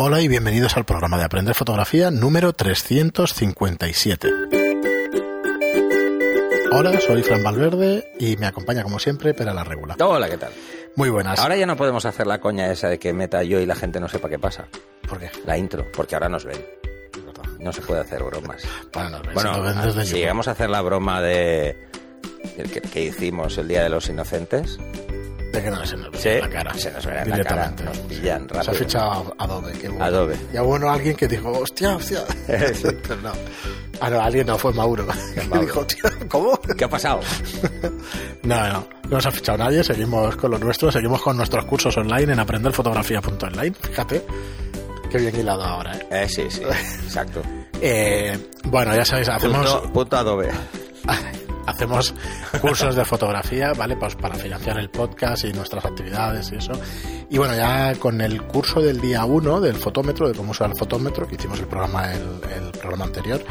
Hola y bienvenidos al programa de Aprender Fotografía número 357. Hola, soy Fran Valverde y me acompaña como siempre Pera la Regula. Hola, ¿qué tal? Muy buenas. Ahora ya no podemos hacer la coña esa de que meta yo y la gente no sepa qué pasa. ¿Por qué? La intro, porque ahora nos ven. No se puede hacer bromas. Bueno, nos ven, Bueno, ven desde si llegamos a hacer la broma de el que, que hicimos el Día de los Inocentes, De que no se nos ve Sí, la cara. se nos en la cara, nos pillan Se ha rápido. fichado Adobe. Qué bueno. Adobe. Ya bueno alguien que dijo, hostia, hostia. Pero no. Ah, no, alguien no, fue Mauro. Que dijo, "Hostia, ¿cómo? ¿qué ha pasado? No, no, no nos ha fichado nadie, seguimos con lo nuestro, seguimos con nuestros cursos online en aprenderfotografía.online, fíjate, qué bien hilado ahora, ¿eh? Eh, sí, sí, exacto. Eh, bueno, ya sabéis, hacemos, Punto, punto Adobe. Hacemos cursos de fotografía, ¿vale? Pues para financiar el podcast y nuestras actividades y eso. Y bueno, ya con el curso del día 1 del fotómetro, de cómo usar el fotómetro, que hicimos el programa, el, el programa anterior,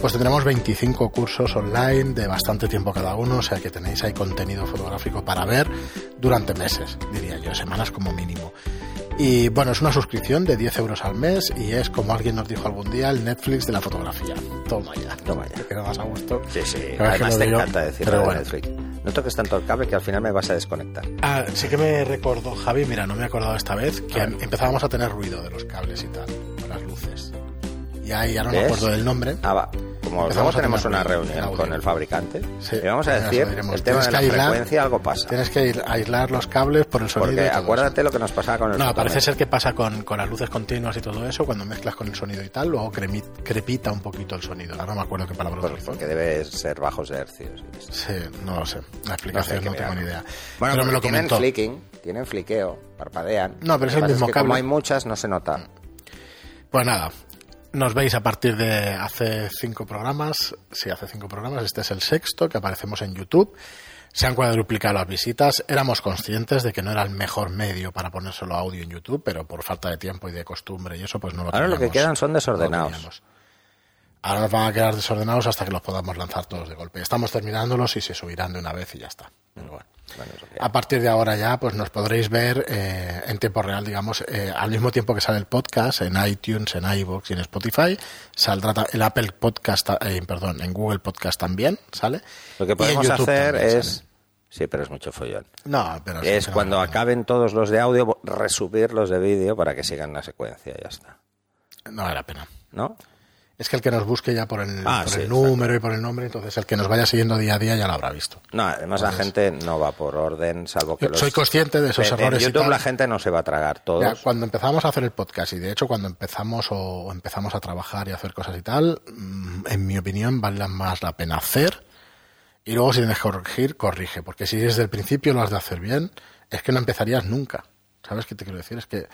pues tendremos 25 cursos online de bastante tiempo cada uno, o sea que tenéis ahí contenido fotográfico para ver durante meses, diría yo, semanas como mínimo. Y bueno, es una suscripción de 10 euros al mes y es, como alguien nos dijo algún día, el Netflix de la fotografía. Toma ya. Toma ya. Que no más a gusto. Sí, sí. Además te digo, encanta decir pero lo de bueno. Netflix. No toques tanto el cable que al final me vas a desconectar. Ah, sí que me recordó, Javi, mira, no me he acordado esta vez, que em- empezábamos a tener ruido de los cables y tal, con las luces. Y ahí ya no me acuerdo del nombre. Ah, va. Como luego tenemos una reunión con el fabricante Sí, y vamos a decir el tema de la aislar- frecuencia, algo pasa. Tienes que aislar los cables por el sonido. Porque y todo acuérdate lo que nos pasaba con el. No, parece ser que pasa con, con las luces continuas y todo eso, cuando mezclas con el sonido y tal, luego crepita un poquito el sonido. Ahora no me acuerdo qué palabra utilizó. porque debe ser bajos hercios. Sí, no lo sé. La explicación no, tengo ni idea. Bueno, pero me lo porque tienen comentó. flicking, tienen fliqueo, parpadean. No, pero es el mismo que cable. Como hay muchas, no se nota. Pues nada, nos veis a partir de hace cinco programas. Sí, hace cinco programas. Este es el sexto que aparecemos en YouTube. Se han cuadruplicado las visitas. Éramos conscientes de que no era el mejor medio para poner solo audio en YouTube, pero por falta de tiempo y de costumbre y eso, pues no lo Ahora lo que quedan son desordenados. No. Ahora nos van a quedar desordenados hasta que los podamos lanzar todos de golpe. Estamos terminándolos y se subirán de una vez y ya está. Pero bueno. A partir de ahora ya, pues nos podréis ver eh, en tiempo real, digamos, eh, al mismo tiempo que sale el podcast en iTunes, en iVoox y en Spotify, saldrá el Apple Podcast, eh, perdón, en Google Podcast también, ¿sale? Lo que podemos hacer es... sale. Sí, pero es mucho follón. No, pero es cuando no, acaben todos los de audio, resubir los de vídeo para que sigan la secuencia y ya está. No vale la pena. ¿No? Es que el que nos busque ya por el, Ah, por sí, el número y por el nombre, entonces el que nos vaya siguiendo día a día ya lo habrá visto. No, además la gente no va por orden, salvo que los... soy consciente de esos en- errores y En YouTube tal. la gente no se va a tragar todos. Ya, cuando empezamos a hacer el podcast y de hecho cuando empezamos o, o empezamos a trabajar y a hacer cosas y tal, mm, en mi opinión vale más la pena hacer y luego si tienes que corregir, corrige, porque si desde el principio lo has de hacer bien, es que no empezarías nunca. ¿Sabes qué te quiero decir? Es que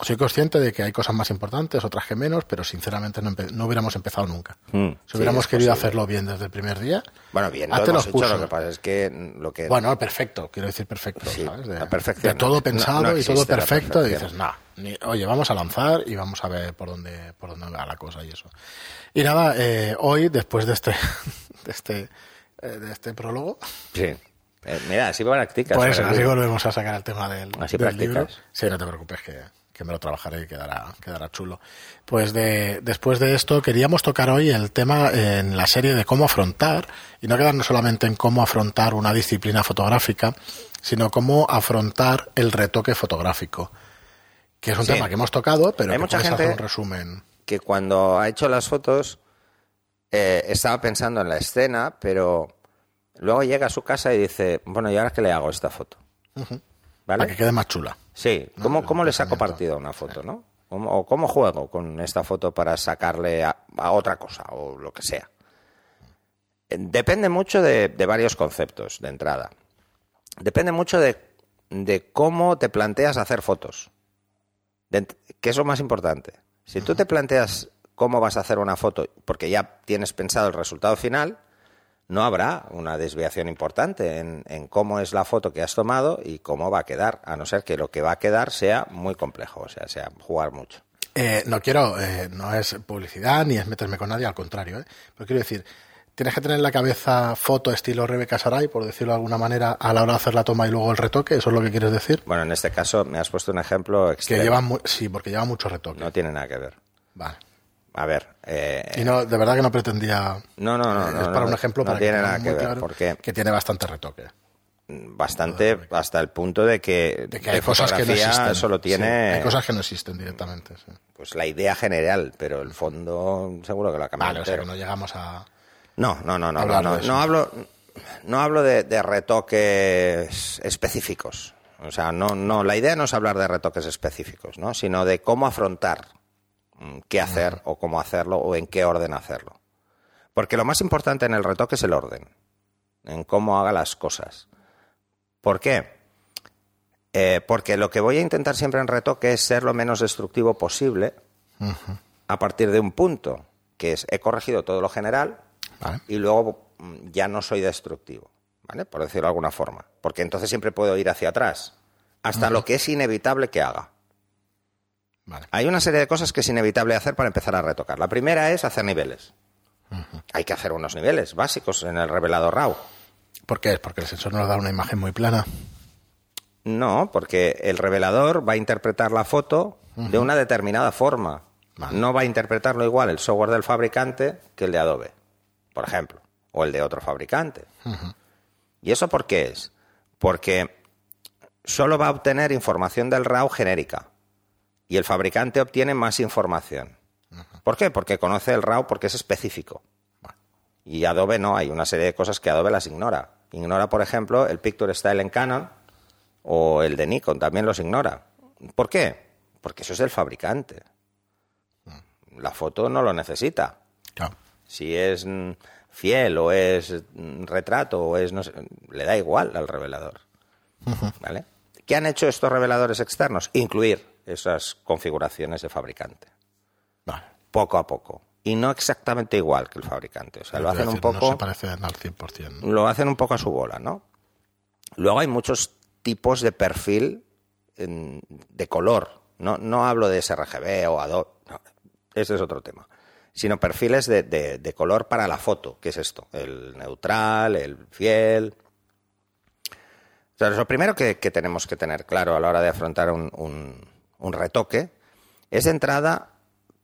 soy consciente de que hay cosas más importantes, otras que menos, pero sinceramente no, hubiéramos empezado nunca. Mm, si hubiéramos querido posible. hacerlo bien desde el primer día, Bueno, bien, lo hazte hemos los hecho, lo cursos. que pasa es que lo que... Bueno, perfecto, quiero decir perfecto, Sí, ¿sabes? De, la perfección de todo pensado no y todo perfecto, y dices, nah, ni- oye, vamos a lanzar y vamos a ver por dónde, por dónde va la cosa y eso. Y nada, eh, hoy, después de este, de este, eh, de este prólogo, Sí. Eh, mira, así practicas. pues así volvemos a sacar el tema del, Así del practicas. libro. Sí, no te preocupes que, que me lo trabajaré y quedará, quedará chulo. Pues de, después de esto queríamos tocar hoy el tema en la serie de cómo afrontar, y no quedarnos solamente en cómo afrontar una disciplina fotográfica, sino cómo afrontar el retoque fotográfico. Que es un Sí. tema que hemos tocado, pero Hay que mucha puedes gente- hacer un resumen. que cuando ha hecho las fotos eh, estaba pensando en la escena, pero luego llega a su casa y dice, bueno, ¿y ahora qué le hago a esta foto? Para ¿Vale? que quede más chula. Sí, ¿no? ¿cómo, le saco partido a una foto, no? ¿Cómo- ¿O cómo juego con esta foto para sacarle a, a otra cosa o lo que sea? Depende mucho de, de varios conceptos de entrada. Depende mucho de, de cómo te planteas hacer fotos. De ¿Qué es lo más importante? Si tú te planteas cómo vas a hacer una foto porque ya tienes pensado el resultado final, no habrá una desviación importante en, en cómo es la foto que has tomado y cómo va a quedar, a no ser que lo que va a quedar sea muy complejo, o sea, sea jugar mucho. Eh, no quiero, eh, no es publicidad ni es meterme con nadie, al contrario. ¿eh? Pero quiero decir, tienes que tener en la cabeza foto estilo Rebeca Saray, por decirlo de alguna manera, a la hora de hacer la toma y luego el retoque, ¿eso es lo que quieres decir? Bueno, en este caso me has puesto un ejemplo Que extremo. lleva mu- sí, porque lleva mucho retoque. No tiene nada que ver. Vale. A ver, eh, Y no, de verdad que no pretendía. no, no, no, es no, para no, un ejemplo no para tiene que nada que ver, claro porque que tiene bastante retoque. bastante hasta el punto de que, De que hay cosas que no existen. solo Sí, tiene hay cosas que no existen directamente. sí. pues la idea general, pero el fondo seguro que lo ha cambiado. Vale, o sea que no llegamos a. No, no, no, no, no, no, hablo, no hablo de, de retoques específicos. O sea, no, no, la idea no es hablar de retoques específicos, ¿no? Sino de cómo afrontar qué hacer o cómo hacerlo o en qué orden hacerlo. Porque lo más importante en el retoque es el orden, en cómo haga las cosas. ¿Por qué? Eh, porque lo que voy a intentar siempre en retoque es ser lo menos destructivo posible a partir de un punto, que es he corregido todo lo general, Vale. y luego mm, ya no soy destructivo, ¿vale? Por decirlo de alguna forma. Porque entonces siempre puedo ir hacia atrás, hasta lo que es inevitable que haga. Vale. Hay una serie de cosas que es inevitable hacer para empezar a retocar. La primera es hacer niveles. Hay que hacer unos niveles básicos en el revelador RAW. ¿Por qué? Porque el sensor nos da una imagen muy plana. No, porque el revelador va a interpretar la foto de una determinada forma. Vale. No va a interpretarlo igual el software del fabricante que el de Adobe, por ejemplo, o el de otro fabricante. ¿Y eso por qué es? Porque solo va a obtener información del RAW genérica y el fabricante obtiene más información. ¿Por qué? Porque conoce el RAW porque es específico. Y Adobe no, hay una serie de cosas que Adobe las ignora. Ignora, por ejemplo, el Picture Style en Canon o el de Nikon, también los ignora. ¿Por qué? Porque eso es del fabricante. La foto no lo necesita. Claro. Si es mm, fiel o es mm, retrato o es no sé, le da igual al revelador. ¿Vale? ¿Qué han hecho estos reveladores externos? Incluir esas configuraciones de fabricante, Vale. poco a poco. Y no exactamente igual que el fabricante. O sea, lo hacen un decir, No poco se parecen al 100%. lo hacen un poco a su bola, ¿no? Luego hay muchos tipos de perfil en- de color. No, no hablo de sRGB o Adobe, no, ese es otro tema. Sino perfiles de, de- de color para la foto, que es esto, el neutral, el fiel. O sea, lo primero que, que tenemos que tener claro a la hora de afrontar un, un- un retoque es de entrada,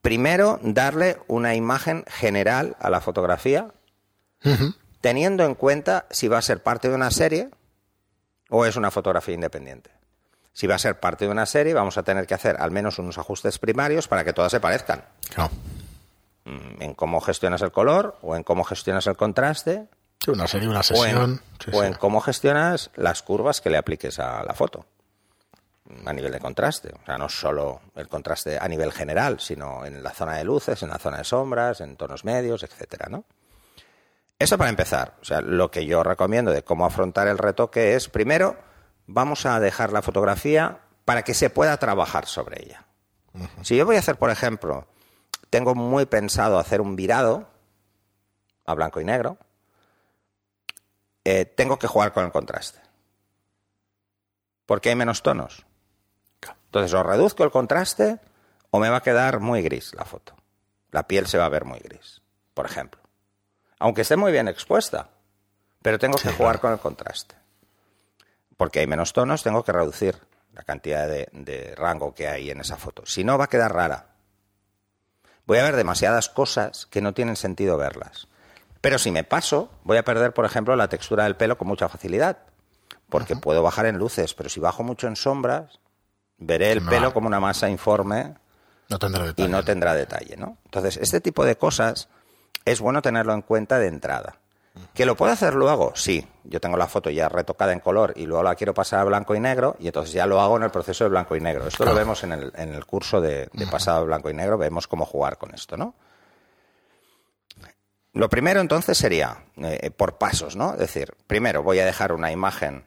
primero, darle una imagen general a la fotografía teniendo en cuenta si va a ser parte de una serie o es una fotografía independiente. Si va a ser parte de una serie, vamos a tener que hacer al menos unos ajustes primarios para que todas se parezcan. Claro. Mm, En cómo gestionas el color, o en cómo gestionas el contraste, Sí, una serie, una o sesión. en, Sí, o en cómo gestionas las curvas que le apliques a la foto. A nivel de contraste. O sea, no solo el contraste a nivel general, sino en la zona de luces, en la zona de sombras, en tonos medios, etcétera, ¿no? Eso para empezar. O sea, lo que yo recomiendo de cómo afrontar el retoque es, primero, vamos a dejar la fotografía para que se pueda trabajar sobre ella. Si yo voy a hacer, por ejemplo, tengo muy pensado hacer un virado a blanco y negro, eh, tengo que jugar con el contraste. Porque hay menos tonos. Entonces, o reduzco el contraste o me va a quedar muy gris la foto. La piel se va a ver muy gris, por ejemplo. Aunque esté muy bien expuesta, pero tengo que jugar con el contraste. Porque hay menos tonos, tengo que reducir la cantidad de, de rango que hay en esa foto. Si no, va a quedar rara. Voy a ver demasiadas cosas que no tienen sentido verlas. Pero si me paso, voy a perder, por ejemplo, la textura del pelo con mucha facilidad. Porque puedo bajar en luces, pero si bajo mucho en sombras, veré el No. pelo como una masa informe No tendrá y no tendrá detalle, ¿no? Entonces, este tipo de cosas es bueno tenerlo en cuenta de entrada. ¿Que lo puedo hacer luego? Sí. Yo tengo la foto ya retocada en color y luego la quiero pasar a blanco y negro y entonces ya lo hago en el proceso de blanco y negro. Esto lo vemos en el, en el curso de, de pasado a blanco y negro, vemos cómo jugar con esto, ¿no? Lo primero entonces sería eh, por pasos, ¿no? Es decir, primero voy a dejar una imagen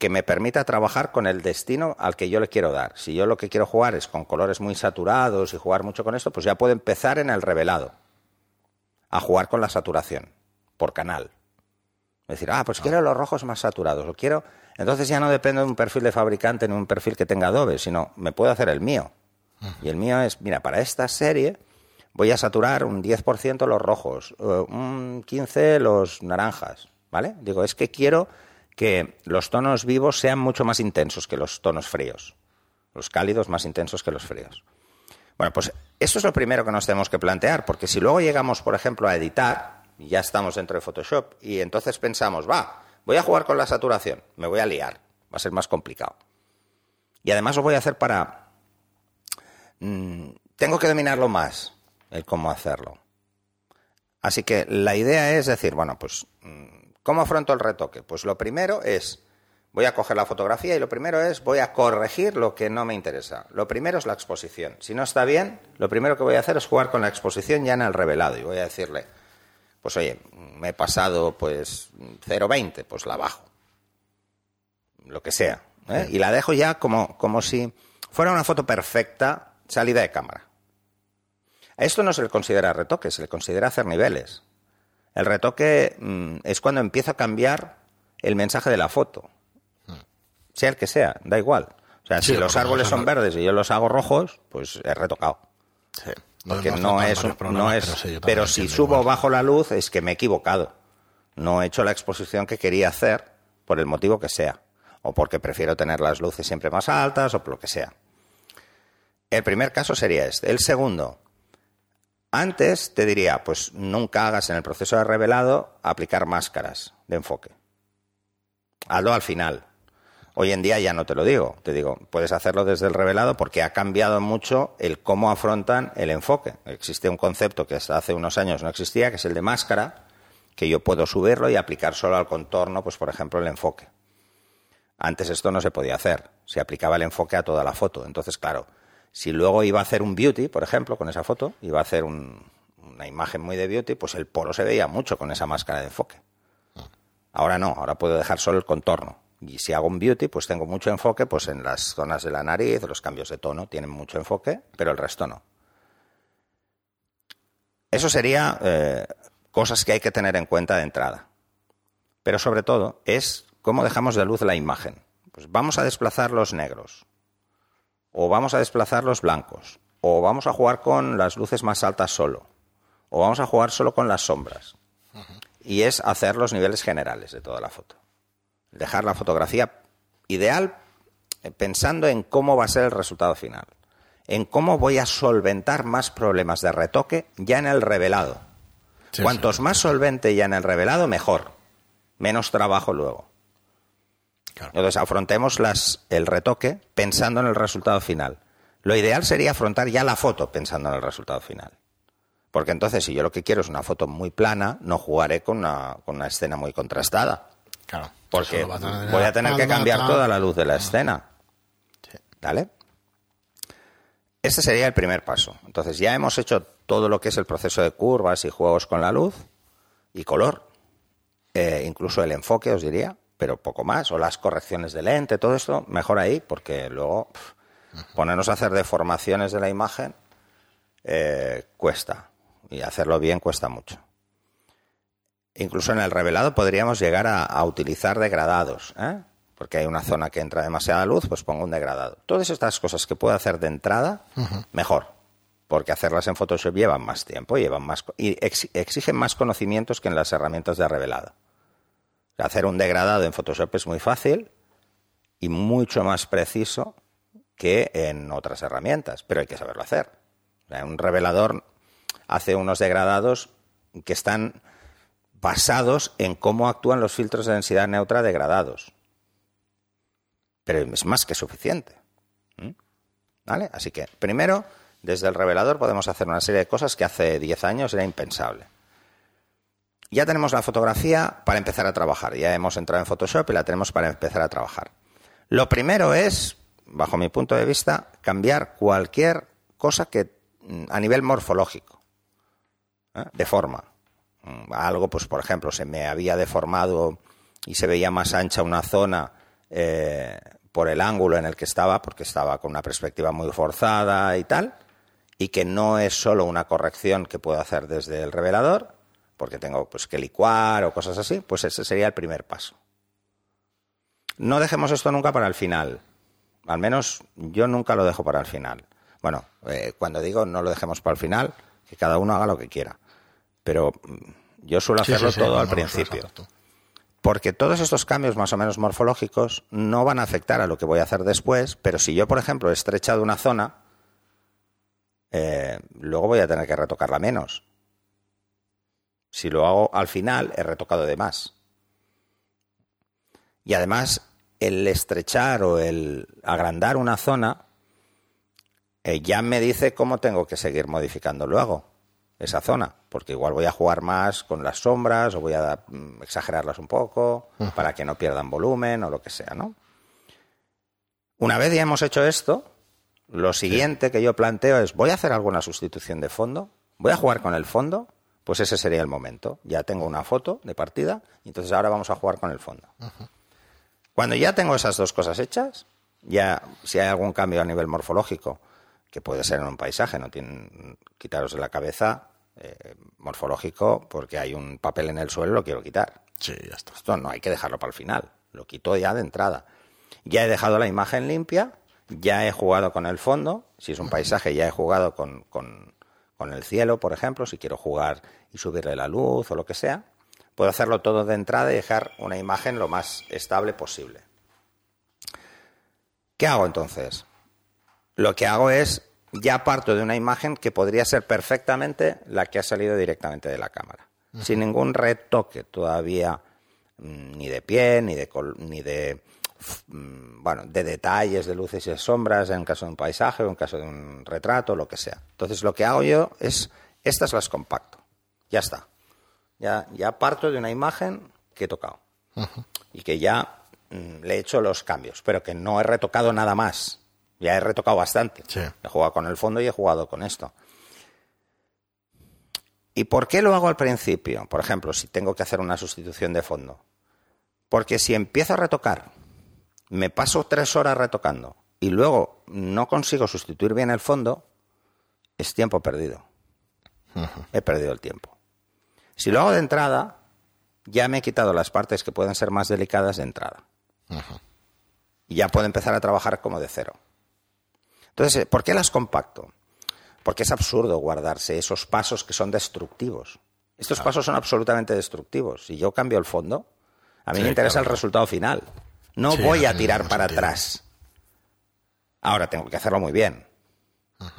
que me permita trabajar con el destino al que yo le quiero dar. Si yo lo que quiero jugar es con colores muy saturados y jugar mucho con esto, pues ya puedo empezar en el revelado a jugar con la saturación por canal. Es decir, ah, pues quiero los rojos más saturados, o quiero. Entonces ya no dependo de un perfil de fabricante ni un perfil que tenga Adobe, sino me puedo hacer el mío. Y el mío es, mira, para esta serie voy a saturar un 10% los rojos, eh, un 15% los naranjas, ¿vale? Digo, es que quiero que los tonos vivos sean mucho más intensos que los tonos fríos, los cálidos más intensos que los fríos. Bueno, pues eso es lo primero que nos tenemos que plantear, porque si luego llegamos, por ejemplo, a editar, ya estamos dentro de Photoshop, y entonces pensamos, va, voy a jugar con la saturación, me voy a liar, va a ser más complicado. Y además lo voy a hacer para... Mm, tengo que dominarlo más, el cómo hacerlo. Así que la idea es decir, bueno, pues, mm, ¿cómo afronto el retoque? Pues lo primero es, voy a coger la fotografía y lo primero es, voy a corregir lo que no me interesa. Lo primero es la exposición. Si no está bien, lo primero que voy a hacer es jugar con la exposición ya en el revelado y voy a decirle, pues oye, me he pasado pues 0,20, pues la bajo. Lo que sea. ¿eh? Y la dejo ya como, como si fuera una foto perfecta salida de cámara. A esto no se le considera retoque, se le considera hacer niveles. El retoque mm, es cuando empieza a cambiar el mensaje de la foto. Sea el que sea, da igual. O sea, Sí, si los porque árboles no- son verdes y yo los hago rojos, pues es retocado. Sí. Porque hemos no es, no es, pero, sí, si subo igual. bajo la luz es que me he equivocado. No he hecho la exposición que quería hacer por el motivo que sea. O porque prefiero tener las luces siempre más altas o por lo que sea. El primer caso sería este. El segundo, antes te diría, pues nunca hagas en el proceso de revelado aplicar máscaras de enfoque. Hazlo al final. Hoy en día ya no te lo digo. Te digo, puedes hacerlo desde el revelado porque ha cambiado mucho el cómo afrontan el enfoque. Existe un concepto que hasta hace unos años no existía, que es el de máscara, que yo puedo subirlo y aplicar solo al contorno, pues por ejemplo, el enfoque. Antes esto no se podía hacer. Se aplicaba el enfoque a toda la foto. Entonces, claro, si luego iba a hacer un beauty, por ejemplo, con esa foto, iba a hacer un- una imagen muy de beauty, pues el poro se veía mucho con esa máscara de enfoque. Ahora no, ahora puedo dejar solo el contorno. Y si hago un beauty, pues tengo mucho enfoque pues en las zonas de la nariz, los cambios de tono tienen mucho enfoque, pero el resto no. Eso sería eh, cosas que hay que tener en cuenta de entrada. Pero sobre todo es cómo dejamos de luz la imagen. Pues vamos a desplazar los negros, o vamos a desplazar los blancos, o vamos a jugar con las luces más altas solo, o vamos a jugar solo con las sombras. Y es hacer los niveles generales de toda la foto. Dejar la fotografía ideal eh, pensando en cómo va a ser el resultado final, en cómo voy a solventar más problemas de retoque ya en el revelado. Sí, Cuantos sí. más solvente ya en el revelado, mejor. Menos trabajo luego. Claro. Entonces afrontemos las, el retoque pensando en el resultado final. Lo ideal sería afrontar ya la foto pensando en el resultado final. Porque entonces, si yo lo que quiero es una foto muy plana, no jugaré con una, con una escena muy contrastada. Claro. Porque a tener voy a tener que cambiar toda la luz de la escena. ¿Vale? Este sería el primer paso. Entonces ya hemos hecho todo lo que es el proceso de curvas y juegos con la luz y color, eh, incluso el enfoque, os diría, pero poco más, o las correcciones de lente, todo esto, mejor ahí, porque luego ponernos a hacer deformaciones de la imagen eh, cuesta, y hacerlo bien cuesta mucho. Incluso en el revelado podríamos llegar a, a utilizar degradados, ¿eh? porque hay una zona que entra demasiada luz, pues pongo un degradado. Todas estas cosas que puedo hacer de entrada, mejor, porque hacerlas en Photoshop llevan más tiempo, llevan más y ex- exigen más conocimientos que en las herramientas de revelado. Hacer un degradado en Photoshop es muy fácil y mucho más preciso que en otras herramientas, pero hay que saberlo hacer. Un revelador hace unos degradados que están basados en cómo actúan los filtros de densidad neutra degradados. Pero es más que suficiente. ¿Vale? Así que, primero, desde el revelador podemos hacer una serie de cosas que hace 10 años era impensable. Ya tenemos la fotografía para empezar a trabajar. Ya hemos entrado en Photoshop y la tenemos para empezar a trabajar. Lo primero es, bajo mi punto de vista, cambiar cualquier cosa que mm, a nivel morfológico, ¿eh? de forma. Mm, Algo, pues por ejemplo, se me había deformado y se veía más ancha una zona eh, por el ángulo en el que estaba, porque estaba con una perspectiva muy forzada y tal, y que no es solo una corrección que puedo hacer desde el revelador, porque tengo pues que licuar o cosas así, pues ese sería el primer paso. No dejemos esto nunca para el final. Al menos yo nunca lo dejo para el final. Bueno, eh, cuando digo no lo dejemos para el final, que cada uno haga lo que quiera. Pero mm, yo suelo Sí, hacerlo sí, sí, todo al principio. Porque todos estos cambios más o menos morfológicos no van a afectar a lo que voy a hacer después, pero si yo, por ejemplo, he estrechado una zona, eh, luego voy a tener que retocarla menos. Si lo hago al final, he retocado de más. Y además, el estrechar o el agrandar una zona eh, ya me dice cómo tengo que seguir modificando luego esa zona, porque igual voy a jugar más con las sombras o voy a mm, exagerarlas un poco para que no pierdan volumen o lo que sea, ¿no? Una vez ya hemos hecho esto, lo siguiente que yo planteo es, ¿voy a hacer alguna sustitución de fondo? ¿Voy a jugar con el fondo? Pues ese sería el momento. Ya tengo una foto de partida y entonces ahora vamos a jugar con el fondo. Cuando ya tengo esas dos cosas hechas, ya si hay algún cambio a nivel morfológico, que puede ser en un paisaje, no tienen quitaros de la cabeza eh, morfológico porque hay un papel en el suelo, lo quiero quitar. Sí, ya está. Esto no hay que dejarlo para el final, lo quito ya de entrada. Ya he dejado la imagen limpia, ya he jugado con el fondo, si es un paisaje ya he jugado con, con- con el cielo, por ejemplo, si quiero jugar y subirle la luz o lo que sea, puedo hacerlo todo de entrada y dejar una imagen lo más estable posible. ¿Qué hago entonces? Lo que hago es, ya parto de una imagen que podría ser perfectamente la que ha salido directamente de la cámara, sin ningún retoque todavía, mm, ni de pie, ni de, col- ni de, bueno, de detalles de luces y de sombras en caso de un paisaje o en caso de un retrato, lo que sea. Entonces lo que hago yo es, estas las compacto, ya está. Ya, ya parto de una imagen que he tocado y que ya mm, le he hecho los cambios, pero que no he retocado nada más. Ya he retocado bastante. Sí. He jugado con el fondo y he jugado con esto. ¿Y por qué lo hago al principio? Por ejemplo, si tengo que hacer una sustitución de fondo. Porque si empiezo a retocar, me paso tres horas retocando y luego no consigo sustituir bien el fondo, es tiempo perdido. He perdido el tiempo. Si lo hago de entrada, ya me he quitado las partes que pueden ser más delicadas de entrada. Y ya puedo empezar a trabajar como de cero. Entonces, ¿por qué las compacto? Porque es absurdo guardarse esos pasos que son destructivos. Estos pasos son absolutamente destructivos. Si yo cambio el fondo, a mí Sí, me interesa claro. el resultado final. No Sí, voy a tirar para sentido. atrás. Ahora tengo que hacerlo muy bien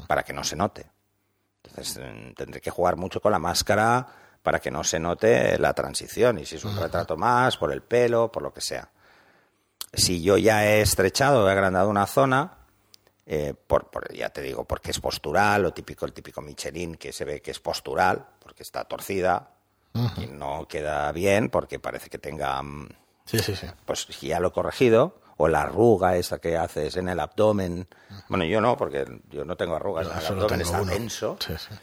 para que no se note. Entonces mm, tendré que jugar mucho con la máscara para que no se note la transición. Y si es un retrato más, por el pelo, por lo que sea. Si yo ya he estrechado, he agrandado una zona, eh, por, por- ya te digo, porque es postural, lo típico, el típico Michelin que se ve que es postural, porque está torcida y no queda bien, porque parece que tenga mm, Sí, sí, sí. pues si ya lo he corregido, o la arruga esa que haces en el abdomen. Bueno, yo no, porque yo no tengo arrugas en el abdomen, está uno. denso. Sí, sí.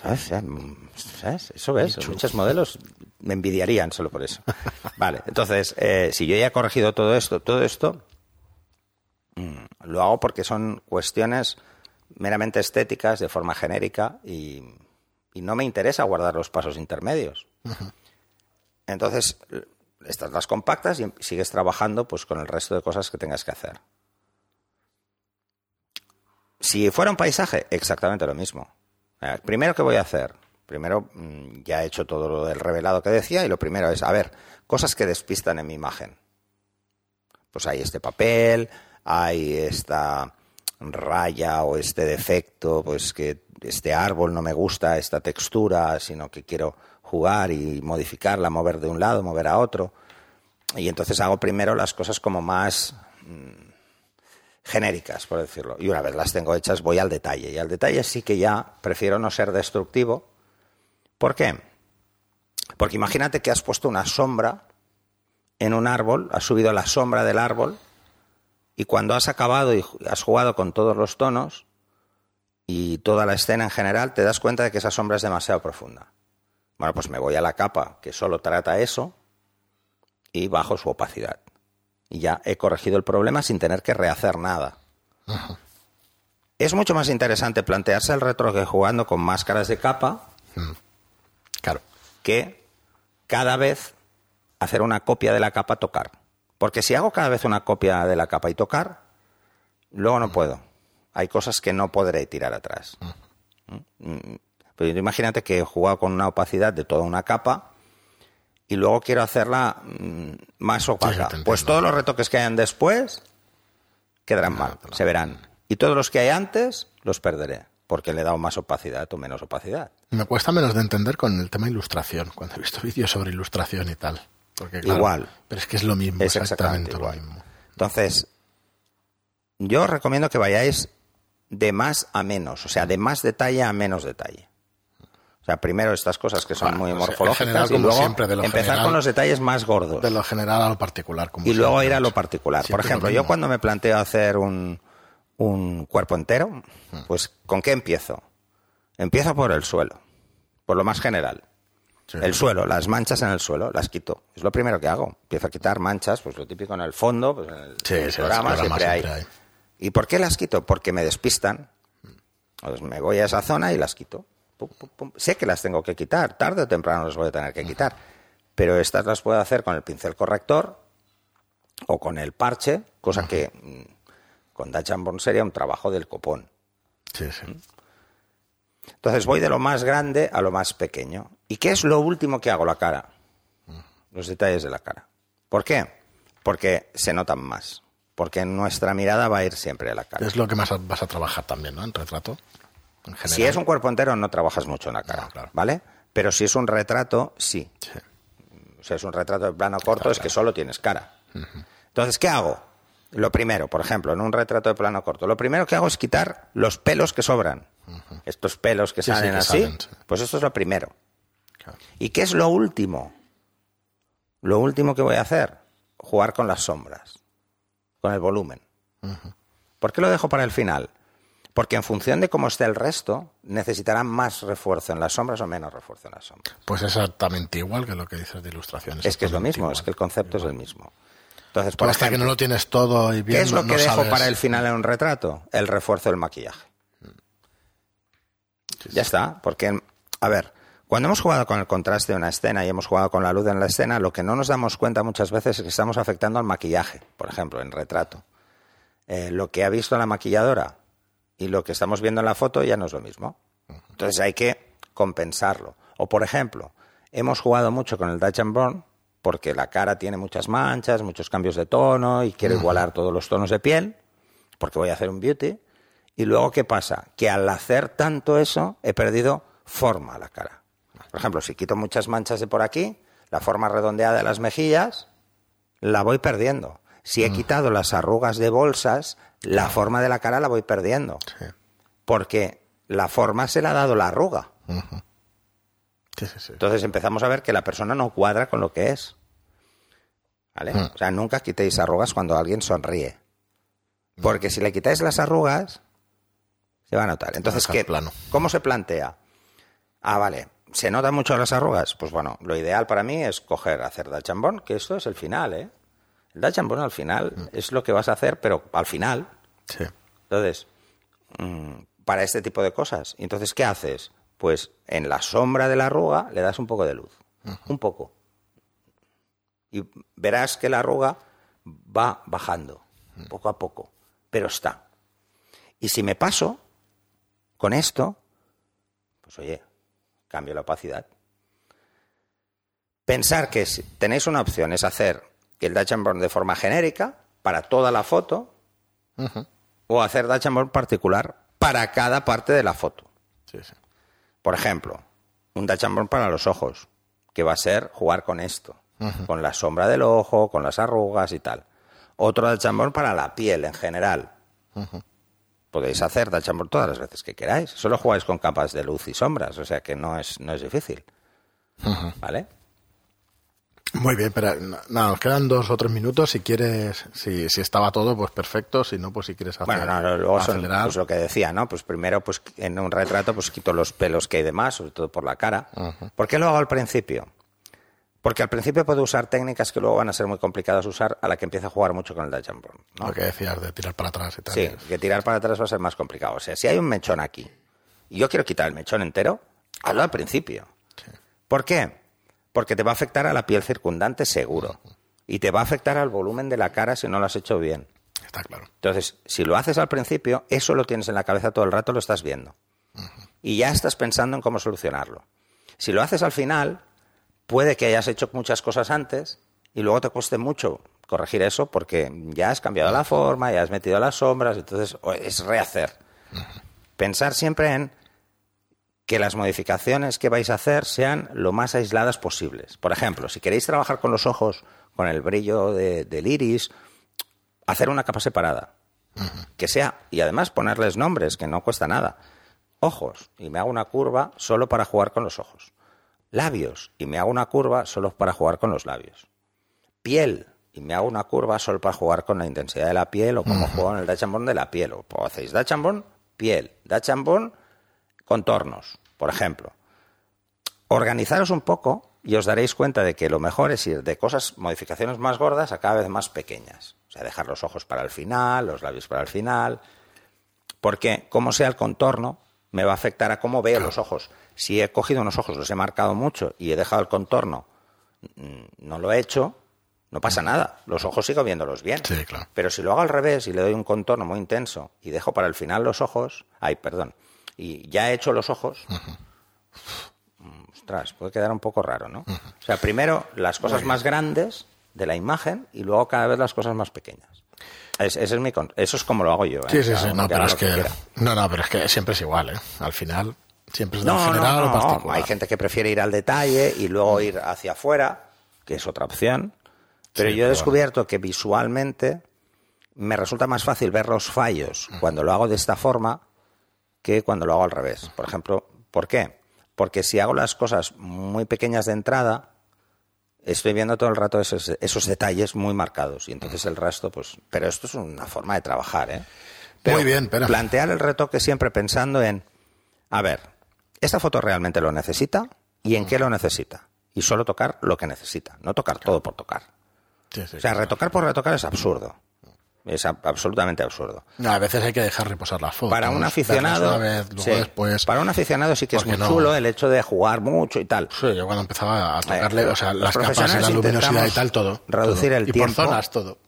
¿Sabes? Ya, mm, ¿sabes? Eso ves, muchos modelos me envidiarían solo por eso. Vale, entonces, eh, si yo ya he corregido todo esto, todo esto, mm, lo hago porque son cuestiones meramente estéticas, de forma genérica, y, y no me interesa guardar los pasos intermedios. Entonces, estas las compactas y sigues trabajando pues con el resto de cosas que tengas que hacer. Si fuera un paisaje, exactamente lo mismo. Eh, Primero, ¿qué voy a hacer? Primero, mm, ya he hecho todo lo del revelado que decía y lo primero es, a ver, cosas que despistan en mi imagen. Pues hay este papel, hay esta raya o este defecto, pues que este árbol no me gusta, esta textura, sino que quiero jugar y modificarla, mover de un lado, mover a otro. Y entonces hago primero las cosas como más mm, genéricas, por decirlo. Y una vez las tengo hechas, voy al detalle. Y al detalle sí que ya prefiero no ser destructivo. ¿Por qué? Porque imagínate que has puesto una sombra en un árbol, has subido la sombra del árbol, y cuando has acabado y has jugado con todos los tonos y toda la escena en general, te das cuenta de que esa sombra es demasiado profunda. Bueno, pues me voy a la capa que solo trata eso y bajo su opacidad. Y ya he corregido el problema sin tener que rehacer nada. Es mucho más interesante plantearse el retroque jugando con máscaras de capa Claro. que cada vez hacer una copia de la capa tocar. Porque si hago cada vez una copia de la capa y tocar, luego no puedo. Hay cosas que no podré tirar atrás. Mm, Pero imagínate que he jugado con una opacidad de toda una capa y luego quiero hacerla mm, más opaca. pues todos los retoques que hayan después quedarán mal, se verán. Y todos los que hay antes los perderé, porque le he dado más opacidad o menos opacidad. Me cuesta menos de entender con el tema ilustración, cuando he visto vídeos sobre ilustración y tal. Porque, igual. Pero es que es lo mismo, es exactamente, lo mismo. Entonces, yo recomiendo que vayáis de más a menos, o sea, de más detalle a menos detalle. O sea, primero estas cosas que son muy morfológicas y luego empezar con los detalles más gordos. De lo general a lo particular. y luego ir a lo particular. Por ejemplo, yo cuando me planteo hacer un, un cuerpo entero, hmm. pues ¿con qué empiezo? Empiezo por el suelo, por lo más general. El suelo, las manchas en el suelo, las quito. Es lo primero que hago. Empiezo a quitar manchas, pues lo típico en el fondo, pues en el, programa, siempre, hay. ¿Y por qué las quito? Porque me despistan. Entonces me voy a esa zona y las quito. Sé que las tengo que quitar, tarde o temprano las voy a tener que quitar, pero estas las puedo hacer con el pincel corrector o con el parche, cosa que mm, con Born sería un trabajo del copón. Sí, sí. ¿Mm? Entonces voy de lo más grande a lo más pequeño. ¿Y qué es lo último que hago? La cara. Los detalles de la cara. ¿Por qué? Porque se notan más. Porque nuestra mirada va a ir siempre a la cara. Es lo que más vas a trabajar también, ¿no? En retrato. Si es un cuerpo entero, no trabajas mucho en la cara, ¿vale? Pero si es un retrato, sí. O sea, es un retrato de plano corto, es que solo tienes cara. Entonces, ¿qué hago? Lo primero, por ejemplo, en un retrato de plano corto, lo primero que hago es quitar los pelos que sobran. Estos pelos que salen así, pues esto es lo primero. ¿Y qué es lo último? Lo último que voy a hacer, jugar con las sombras, con el volumen. ¿Por qué lo dejo para el final? Porque en función de cómo esté el resto, necesitarán más refuerzo en las sombras o menos refuerzo en las sombras. Pues exactamente igual que lo que dices de ilustraciones. Es que es lo mismo, es que el concepto es el mismo. Entonces, por hasta que no lo tienes todo y bien, ¿Qué es lo que dejo para el final en un retrato? El refuerzo del maquillaje. Ya está, porque, a ver, cuando hemos jugado con el contraste de una escena y hemos jugado con la luz en la escena, lo que no nos damos cuenta muchas veces es que estamos afectando al maquillaje, por ejemplo, en retrato. Eh, lo que ha visto la maquilladora y lo que estamos viendo en la foto ya no es lo mismo. Entonces hay que compensarlo. O por ejemplo, hemos jugado mucho con el Dutch and Burn porque la cara tiene muchas manchas, muchos cambios de tono y quiero igualar todos los tonos de piel, porque voy a hacer un beauty. Y luego, ¿qué pasa? Que al hacer tanto eso, he perdido forma a la cara. Por ejemplo, si quito muchas manchas de por aquí, la forma redondeada de las mejillas, la voy perdiendo. Si he quitado las arrugas de bolsas, la forma de la cara la voy perdiendo. Porque la forma se la ha dado la arruga. Entonces empezamos a ver que la persona no cuadra con lo que es. ¿Vale? Hmm. O sea, nunca quitéis arrugas cuando alguien sonríe. Porque si le quitáis las arrugas, se va a notar. Entonces, ¿qué, ¿cómo se plantea? Ah, vale, ¿se notan mucho las arrugas? Pues bueno, lo ideal para mí es coger, hacer da chambón, que esto es el final, ¿eh? El Dutch and al final mm. es lo que vas a hacer, pero al final. Sí. Entonces, mm, para este tipo de cosas. Entonces, ¿qué haces? Pues en la sombra de la arruga le das un poco de luz. Un poco. Y verás que la arruga va bajando, mm. poco a poco. Pero está. Y si me paso con esto, pues oye, cambio la opacidad. Pensar que si tenéis una opción es hacer el Dutch and Burn de forma genérica para toda la foto o hacer Dutch and Burn particular para cada parte de la foto. Por ejemplo, un Dutch and Burn para los ojos, que va a ser jugar con esto, con la sombra del ojo, con las arrugas y tal. Otro Dutch and Burn para la piel en general. Podéis hacer Burn todas las veces que queráis. Solo jugáis con capas de luz y sombras, o sea que no es, no es difícil. ¿Vale? Muy bien, pero nada, nos quedan dos o tres minutos. Si quieres, si, si estaba todo, pues perfecto. Si no, pues si quieres hacer, bueno, no, luego acelerar. pues lo que decía, ¿no? Pues primero, pues en un retrato, pues quito los pelos que hay de más, sobre todo por la cara. ¿Por qué lo hago al principio? Porque al principio puedo usar técnicas que luego van a ser muy complicadas usar a la que empieza a jugar mucho con el Dutch and Lo que decías de tirar para atrás y tal. Sí, que tirar para atrás va a ser más complicado. O sea, si hay un mechón aquí y yo quiero quitar el mechón entero, hazlo al principio. ¿Por qué? porque te va a afectar a la piel circundante seguro. Y te va a afectar al volumen de la cara si no lo has hecho bien. Está claro. Entonces, si lo haces al principio, eso lo tienes en la cabeza todo el rato, lo estás viendo. y ya estás pensando en cómo solucionarlo. Si lo haces al final, puede que hayas hecho muchas cosas antes y luego te cueste mucho corregir eso porque ya has cambiado la forma, ya has metido las sombras, entonces es rehacer. Pensar siempre en que las modificaciones que vais a hacer sean lo más aisladas posibles. Por ejemplo, si queréis trabajar con los ojos, con el brillo del iris, hacer una capa separada. Que sea, y además ponerles nombres, que no cuesta nada. Ojos, y me hago una curva solo para jugar con los ojos. Labios, y me hago una curva solo para jugar con los labios. Piel, y me hago una curva solo para jugar con la intensidad de la piel o como juego en el Dutch de la piel. O hacéis Dutch piel. Dutch contornos, por ejemplo. Organizaros un poco y os daréis cuenta de que lo mejor es ir de cosas, modificaciones más gordas a cada vez más pequeñas. O sea, dejar los ojos para el final, los labios para el final. Porque, como sea el contorno, me va a afectar a cómo veo los ojos. Si he cogido unos ojos, los he marcado mucho y he dejado el contorno, mm, no lo he hecho, no pasa nada. Los ojos sigo viéndolos bien. Sí, claro. Pero si lo hago al revés y le doy un contorno muy intenso y dejo para el final los ojos, ay, perdón, y ya he hecho los ojos, ostras, puede quedar un poco raro, ¿no? O sea, primero las cosas más grandes de la imagen y luego cada vez las cosas más pequeñas. Es, ese es mi eso es como lo hago yo. ¿eh? Sí, sí, sí. No, pero es que, no, no, pero es que siempre es igual, ¿eh? Al final siempre es de general o particular. Hay gente que prefiere ir al detalle y luego ir hacia afuera, que es otra opción. Pero yo he descubierto que visualmente me resulta más fácil ver los fallos cuando lo hago de esta forma que cuando lo hago al revés. Por ejemplo, ¿por qué? Porque si hago las cosas muy pequeñas de entrada, estoy viendo todo el rato esos, esos detalles muy marcados y entonces el resto, pues... Pero esto es una forma de trabajar, ¿eh? muy bien, pero... Plantear el retoque siempre pensando en, a ver, ¿esta foto realmente lo necesita? ¿Y en qué lo necesita? Y solo tocar lo que necesita, no tocar todo por tocar. o sea, retocar por retocar es absurdo. Es absolutamente absurdo. a veces hay que dejar reposar la foto. Para un aficionado, para un aficionado sí que es muy chulo el hecho de jugar mucho y tal. Sí, yo cuando empezaba a tocarle, eh, o sea, las capas, la luminosidad y tal, todo. Reducir el tiempo. Y por zonas, todo.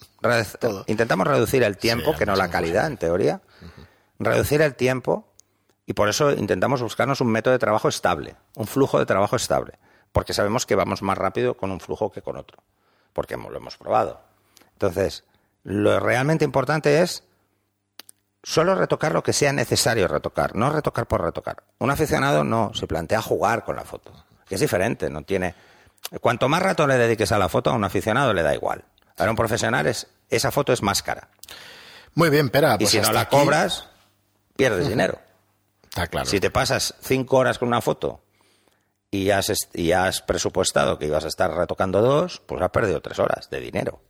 Intentamos reducir el tiempo, que no la calidad, en teoría. Reducir el tiempo y por eso intentamos buscarnos un método de trabajo estable, un flujo de trabajo estable, porque sabemos que vamos más rápido con un flujo que con otro, porque lo hemos probado. Entonces, lo realmente importante es solo retocar lo que sea necesario retocar, no retocar por retocar. Un aficionado no, se plantea jugar con la foto, que es diferente, no tiene... Cuanto más rato le dediques a la foto, a un aficionado le da igual. Para un profesional es, esa foto es más cara. Muy bien, pero... y pues si no la cobras, pierdes dinero. Está claro. Si te pasas cinco horas con una foto y has, y has presupuestado que ibas a estar retocando dos, pues has perdido tres horas de dinero.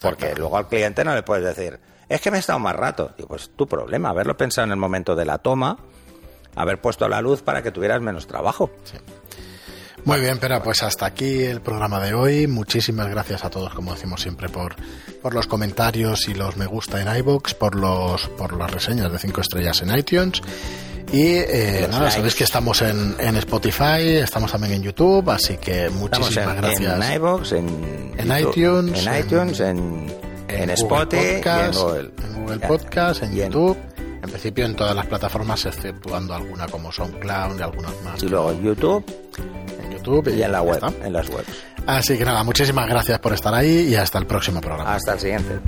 Porque luego al cliente no le puedes decir, es que me he estado más rato. Digo, pues tu problema, haberlo pensado en el momento de la toma, haber puesto la luz para que tuvieras menos trabajo. Muy bien, pero pues hasta aquí el programa de hoy. Muchísimas gracias a todos, como decimos siempre, por, por los comentarios y los me gusta en iBox, por los por las reseñas de 5 estrellas en iTunes. Y eh, nada, sabéis que estamos en, en, Spotify, estamos también en YouTube, así que muchísimas gracias. En iBox, en, iTunes, en, iTunes, en, en, Spotify, Podcast, en Google Podcast, en YouTube. En principio en todas las plataformas, exceptuando alguna como SoundCloud y algunas más. Y luego en YouTube. En YouTube y, en la web, en las webs. Así que nada, muchísimas gracias por estar ahí y hasta el próximo programa. Hasta el siguiente.